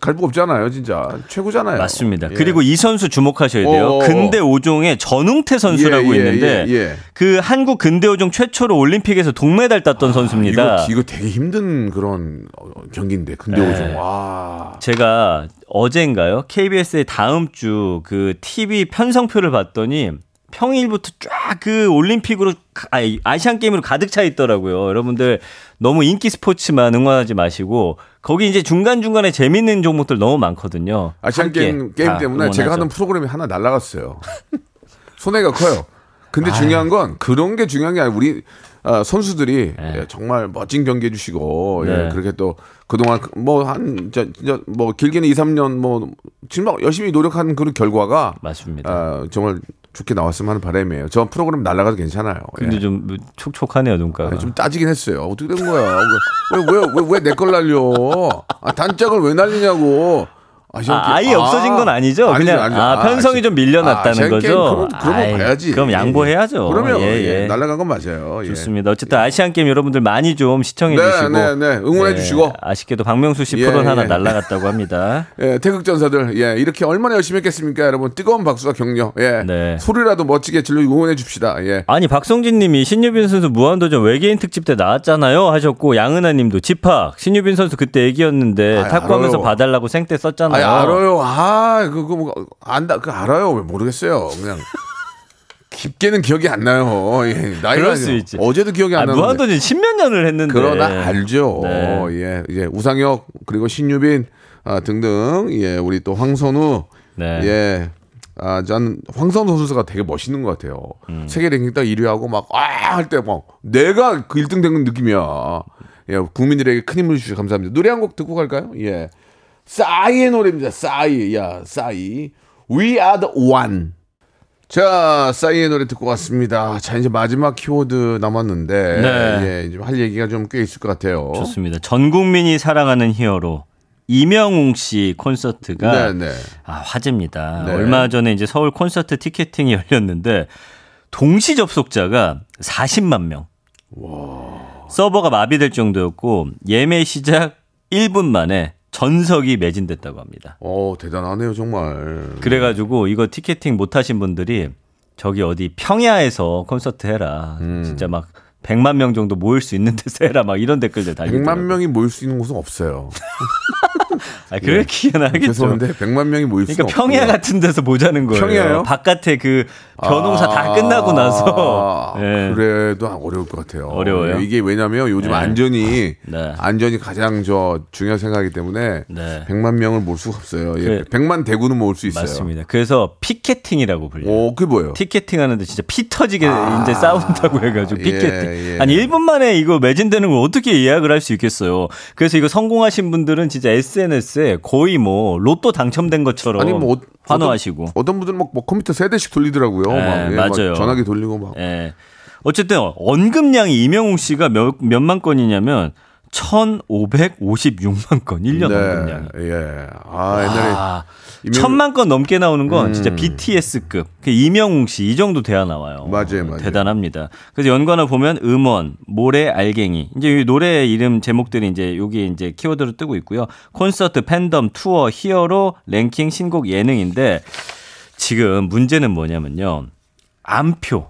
갈부 없잖아요, 진짜 최고잖아요. 맞습니다. 예. 그리고 이 선수 주목하셔야 돼요. 어. 근대 5종의 전웅태 선수라고 예, 예, 있는데 예, 예. 그 한국 근대 5종 최초로 올림픽에서 동메달 땄던 선수입니다. 아, 이거, 이거 되게 힘든 그런 어, 경기인데 네. 오종 와. 제가 어젠가요? KBS의 다음 주 그 TV 편성표를 봤더니 평일부터 쫙 그 올림픽으로 아시안 게임으로 가득 차 있더라고요. 여러분들 너무 인기 스포츠만 응원하지 마시고 거기 이제 중간 중간에 재밌는 종목들 너무 많거든요. 아시안 게임, 게임 다 때문에 제가 응원하죠. 하는 프로그램이 하나 날라갔어요. 손해가 커요. 근데 중요한 건 그런 게 중요한 게 아니고 우리 어, 선수들이 예, 정말 멋진 경기 해주시고 예, 네. 그렇게 또 그동안 뭐한 진짜 뭐 길게는 2, 3년 뭐막 열심히 노력한 그 결과가 맞습니다. 어, 정말 좋게 나왔으면 하는 바람이에요. 저 프로그램 날라가도 괜찮아요. 근데 예. 좀 촉촉하네요 눈가가. 아니, 좀 따지긴 했어요. 어떻게 된 거야? 왜 왜 왜 내 걸 날려? 아, 단짝을 왜 날리냐고. 아, 아예 없어진 건 아니죠? 아니죠, 그냥 아니죠. 아, 편성이 좀 밀려났다는 아시안 거죠? 그럼, 거 봐야지. 그럼 양보해야죠. 그러면 예, 예, 예. 날아간 건 맞아요. 예. 좋습니다. 어쨌든 아시안 게임 여러분들 많이 좀 시청해 네, 주시고 네, 네. 응원해 주시고. 아쉽게도 박명수 씨 예, 프로는 하나 예. 날라갔다고 합니다. 예, 태극 전사들, 예, 이렇게 얼마나 열심히 했겠습니까, 여러분? 뜨거운 박수와 격려, 예, 네. 소리라도 멋지게 질러 응원해 줍시다, 예. 아니 박성진 님이 신유빈 선수 무한도전 외계인 특집 때 나왔잖아요 하셨고 양은아 님도 집합 신유빈 선수 그때 애기였는데 탁구하면서. 봐달라고 생떼 썼잖아요. 아니, 알아요. 아, 그거 뭐, 안다, 그 알아요. 왜 모르겠어요. 그냥. 깊게는 기억이 안 나요. 예, 나이가. 어제도 기억이 아, 안 나는데. 무한도전 십몇 년을 했는데 그러나 알죠. 네. 예, 예, 우상혁 그리고 신유빈 아, 등등 예, 우리 또 황선우 네. 예. 아, 전 황선우 선수가 되게 멋있는 것 같아요. 음. 세계 랭킹 딱 1위 하고 막, 아! 할 때 막, 내가 그 1등 된 느낌이야. 예, 국민들에게 큰 힘을 주셔서 감사합니다. 노래 한 곡 듣고 갈까요? 예. 싸이의 노래입니다. 싸이. 야, 싸이. We are the one. 자, 싸이의 노래 듣고 왔습니다. 자, 이제 마지막 키워드 남았는데, 네. 예, 이제 할 얘기가 좀 꽤 있을 것 같아요. 좋습니다. 전 국민이 사랑하는 히어로 이명웅 씨 콘서트가 네, 네. 아, 화제입니다. 네. 얼마 전에 이제 서울 콘서트 티켓팅이 열렸는데 동시 접속자가 40만 명. 서버가 마비될 정도였고 예매 시작 1분 만에 전석이 매진됐다고 합니다. 어, 대단하네요, 정말. 그래가지고 이거 티켓팅 못하신 분들이 저기 어디 평야에서 콘서트 해라. 음. 진짜 막 100만 명 정도 모일 수 있는 데서 해라. 막 이런 댓글들 달리더라고요. 100만 명이 모일 수 있는 곳은 없어요. 아, 그렇기는 하겠죠. 죄송한데 100만 명이 모일 수 그러니까 없고. 평야 같은 데서 보자는 거예요. 평야요? 바깥에 그 벼농사 다 아, 끝나고 나서. 예. 그래도 어려울 것 같아요. 어려워요? 이게 왜냐면 요즘 네. 안전이 네. 안전이 가장 저 중요한 생각이기 때문에 네. 100만 명을 모을 수가 없어요. 예, 그- 100만 대구는 모을 수 있어요. 맞습니다. 그래서 피켓팅이라고 불려요. 오, 그게 뭐예요? 티켓팅 하는데 진짜 피 터지게 이제 싸운다고 해 가지고 예, 피켓팅. 예. 아니 1분 만에 이거 매진되는 걸 어떻게 예약을 할 수 있겠어요. 그래서 이거 성공하신 분들은 진짜 SNS에 거의 뭐 로또 당첨된 것처럼 아니 뭐 어- 환호하시고. 어떤, 어떤 분들은 막, 뭐 컴퓨터 세 대씩 돌리더라고요. 네, 막, 예, 막 맞아요. 전화기 돌리고 막. 예. 어쨌든 언급량이 이명웅 씨가 몇, 몇만 건이냐면 1,556만 건, 1년 언급량이. 예. 아, 옛날에 아, 이명- 천만 건 넘게 나오는 건 음. 진짜 BTS급. 그 이명웅 씨 이 정도 돼야 나와요. 맞아요, 맞아요. 대단합니다. 그래서 연관을 보면 음원, 모래, 알갱이. 이제 이 노래 이름 제목들이 이제 여기 이제 키워드로 뜨고 있고요. 콘서트, 팬덤, 투어, 히어로, 랭킹, 신곡, 예능인데 지금 문제는 뭐냐면요. 암표.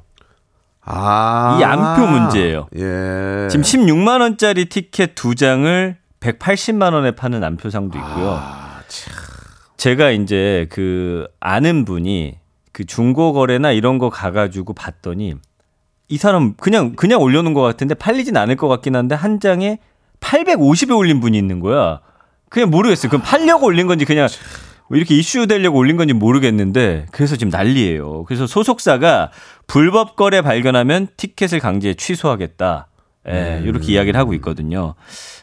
아. 이 안표 문제예요. 예. 지금 16만 원짜리 티켓 두 장을 180만 원에 파는 안표상도 있고요. 아, 제가 이제 그 아는 분이 그 중고 거래나 이런 거 가가지고 봤더니 이 사람 그냥 그냥 올려놓은 것 같은데 팔리진 않을 것 같긴 한데 한 장에 850에 올린 분이 있는 거야. 그냥 모르겠어요. 그럼 팔려고 올린 건지 그냥 뭐 이렇게 이슈 되려고 올린 건지 모르겠는데 그래서 지금 난리예요. 그래서 소속사가 불법 거래 발견하면 티켓을 강제 취소하겠다. 예, 이렇게 이야기를 하고 있거든요.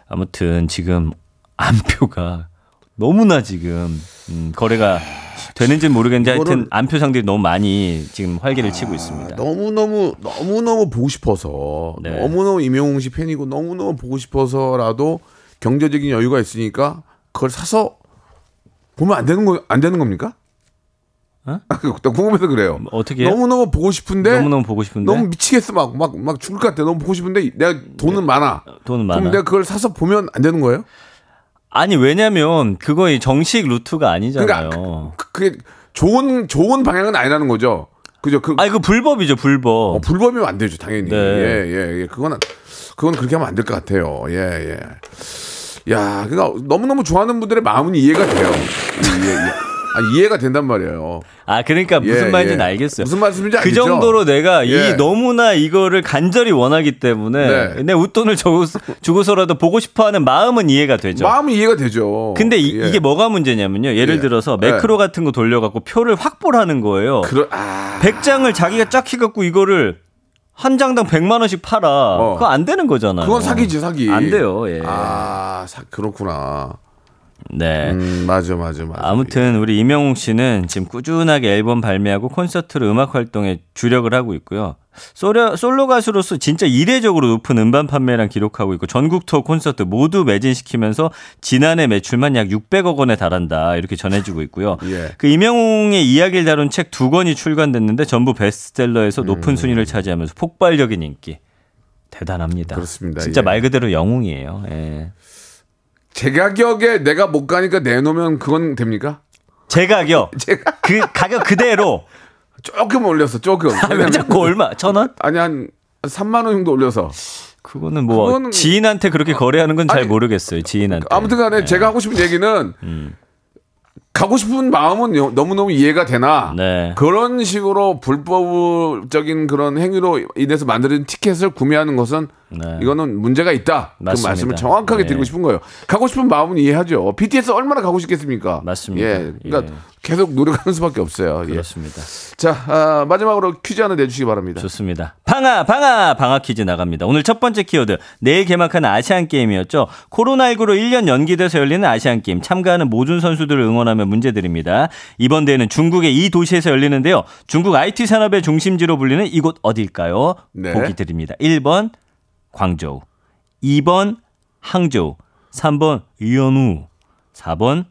아무튼 지금 안표가 너무나 지금 음, 거래가 되는지는 모르겠는데 하여튼 안표상들이 너무 많이 지금 활기를 치고 있습니다. 너무 너무 너무 너무 보고 싶어서 네. 너무 너무 임영웅 씨 팬이고 너무 너무 보고 싶어서라도 경제적인 여유가 있으니까 그걸 사서 보면 안 되는 거 안 되는 겁니까? 어? 나 궁금해서 그래요. 어떻게 해요? 너무 너무 보고 싶은데 너무 너무 보고 싶은데 너무 미치겠어 막 막막 죽을 것 같아. 너무 보고 싶은데 내가 돈은 많아. 돈은 그럼 네. 많아. 내가 그걸 사서 보면 안 되는 거예요? 아니 왜냐면 그거 정식 루트가 아니잖아요. 그러니까 그, 그게 좋은 좋은 방향은 아니라는 거죠. 그죠? 그 아니 그 불법이죠 불법. 어, 불법이면 안 되죠, 당연히. 네. 예, 예, 예. 그건, 그건 그렇게 하면 안 될 것 같아요. 예, 예. 야, 그러니까 너무 너무 좋아하는 분들의 마음은 이해가 돼요. 예, 예. 아, 이해가 된단 말이에요. 아 그러니까 무슨 예, 말인지 는 예. 알겠어요. 무슨 말씀인지 그 알겠죠? 정도로 내가 예. 이 너무나 이거를 간절히 원하기 때문에 네. 내 웃돈을 주고, 주고서라도 보고 싶어하는 마음은 이해가 되죠. 마음이 이해가 되죠. 근데 이, 예. 게 뭐가 문제냐면요. 예를 예. 들어서 예. 매크로 같은 거 돌려갖고 표를 확보를 하는 거예요. 그러, 아, 100장을 자기가 짝 해갖고 이거를 한 장당 100만 원씩 팔아. 그거 안 되는 거잖아요. 그건 사기지, 사기. 안 돼요. 예. 아, 사, 그렇구나. 네. 음, 맞아, 맞아, 맞아. 아무튼 우리 이명웅 씨는 지금 꾸준하게 앨범 발매하고 콘서트로 음악 활동에 주력을 하고 있고요. 솔로, 솔로 가수로서 진짜 이례적으로 높은 음반 판매량 기록하고 있고 전국 투어 콘서트 모두 매진시키면서 지난해 매출만 약 600억 원에 달한다 이렇게 전해지고 있고요. 예. 그 이명웅의 이야기를 다룬 책 두 권이 출간됐는데 전부 베스트셀러에서 높은 순위를 차지하면서 폭발적인 인기. 대단합니다. 그렇습니다. 진짜 예. 말 그대로 영웅이에요. 예. 제 가격에 내가 못 가니까 내놓으면 그건 됩니까? 제 가격. 제가 그 가격 그대로 조금 올렸어, 조금. 아, 왜 자꾸 얼마? 천 원? 아니, 한 3만 원 정도 올려서. 그거는 뭐 그거는- 지인한테 그렇게 거래하는 건 잘 모르겠어요. 지인한테. 아무튼 간에 제가 하고 싶은 얘기는 가고 싶은 마음은 요- 너무너무 이해가 되나 네. 그런 식으로 불법적인 그런 행위로 인해서 만들어진 티켓을 구매하는 것은 네. 이거는 문제가 있다. 맞습니다. 그 말씀을 정확하게 네. 드리고 싶은 거예요. 가고 싶은 마음은 이해하죠. BTS 얼마나 가고 싶겠습니까? 맞습니다. 예, 그러니까 예. 계속 노력하는 수밖에 없어요. 예. 그렇습니다. 자 아, 마지막으로 퀴즈 하나 내주시기 바랍니다. 좋습니다. 방아 방아 방아 퀴즈 나갑니다. 오늘 첫 번째 키워드 내일 개막하는 아시안 게임이었죠. 코로나19로 1년 연기돼서 열리는 아시안 게임 참가하는 모든 선수들을 응원하며 문제 드립니다. 이번 대회는 중국의 이 도시에서 열리는데요. 중국 IT 산업의 중심지로 불리는 이곳 어딜까요? 네. 보기 드립니다. 1번 광저우, 2번 항저우, 3번 연우, 4번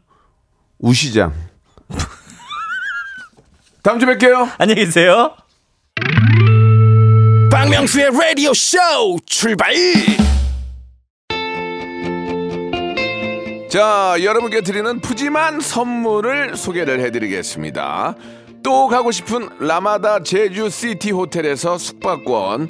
우시장. 다음 주에 뵐게요. 안녕히 계세요. 박명수의 라디오 쇼 출발 자, 여러분께 드리는 푸짐한 선물을 소개를 해드리겠습니다. 또 가고 싶은 라마다 제주 시티 호텔에서 숙박권,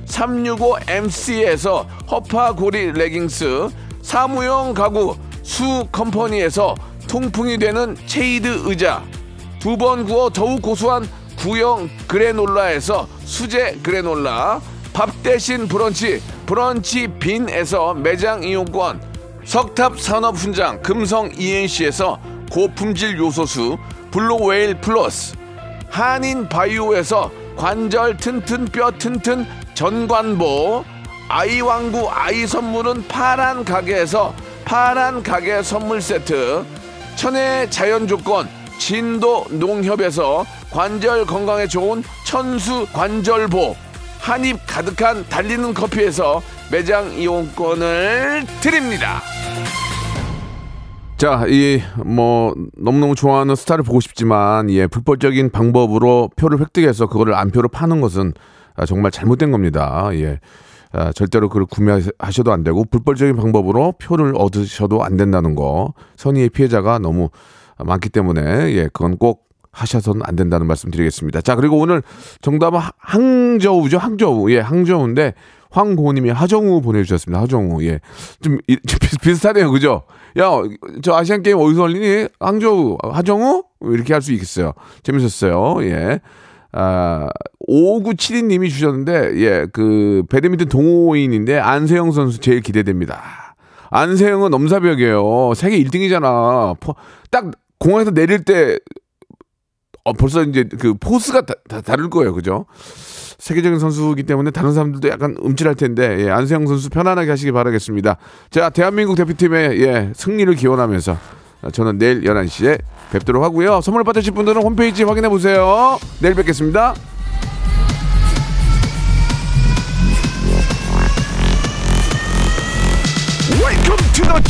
365MC에서 허파고리 레깅스 사무용 가구 수 컴퍼니에서 통풍이 되는 체이드 의자 두 번 구워 더욱 고소한 구형 그래놀라에서 수제 그래놀라 밥 대신 브런치 브런치 빈에서 매장 이용권 석탑 산업 훈장 금성 ENC에서 고품질 요소수 블루웨일 플러스 한인 바이오에서 관절 튼튼 뼈 튼튼 전관보 아이왕구 아이 선물은 파란 가게에서 파란 가게 선물 세트 천혜 자연 조건 진도 농협에서 관절 건강에 좋은 천수 관절보 한입 가득한 달리는 커피에서 매장 이용권을 드립니다. 자, 이 뭐 너무너무 좋아하는 스타를 보고 싶지만 예, 불법적인 방법으로 표를 획득해서 그거를 안표로 파는 것은 아, 정말 잘못된 겁니다. 예. 아, 절대로 그걸 구매하셔도 안 되고 불법적인 방법으로 표를 얻으셔도 안 된다는 거. 선의의 피해자가 너무 많기 때문에 예, 그건 꼭 하셔서는 안 된다는 말씀 드리겠습니다. 자, 그리고 오늘 정답은 하- 항저우죠. 항저우. 예, 항저우인데 황고님이 하정우 보내주셨습니다. 하정우. 예. 좀, 이- 좀 비- 비슷하네요. 그죠? 야, 저 아시안 게임 어디서 열리니? 항저우, 하정우? 이렇게 할 수 있겠어요. 재밌었어요. 예. 아, 5972님이 주셨는데, 예, 그, 배드민턴 동호인인데, 안세영 선수 제일 기대됩니다. 안세영은 넘사벽이에요. 세계 1등이잖아. 딱 공항에서 내릴 때, 어, 벌써 이제 그 포스가 다, 다 다를 거예요. 그죠? 세계적인 선수이기 때문에 다른 사람들도 약간 움찔할 텐데, 예, 안세영 선수 편안하게 하시기 바라겠습니다. 자, 대한민국 대표팀의, 예, 승리를 기원하면서 저는 내일 11시에 뵙도록 하고요. 선물 받으실 분들은 홈페이지 확인해 보세요. 내일 뵙겠습니다. Welcome to the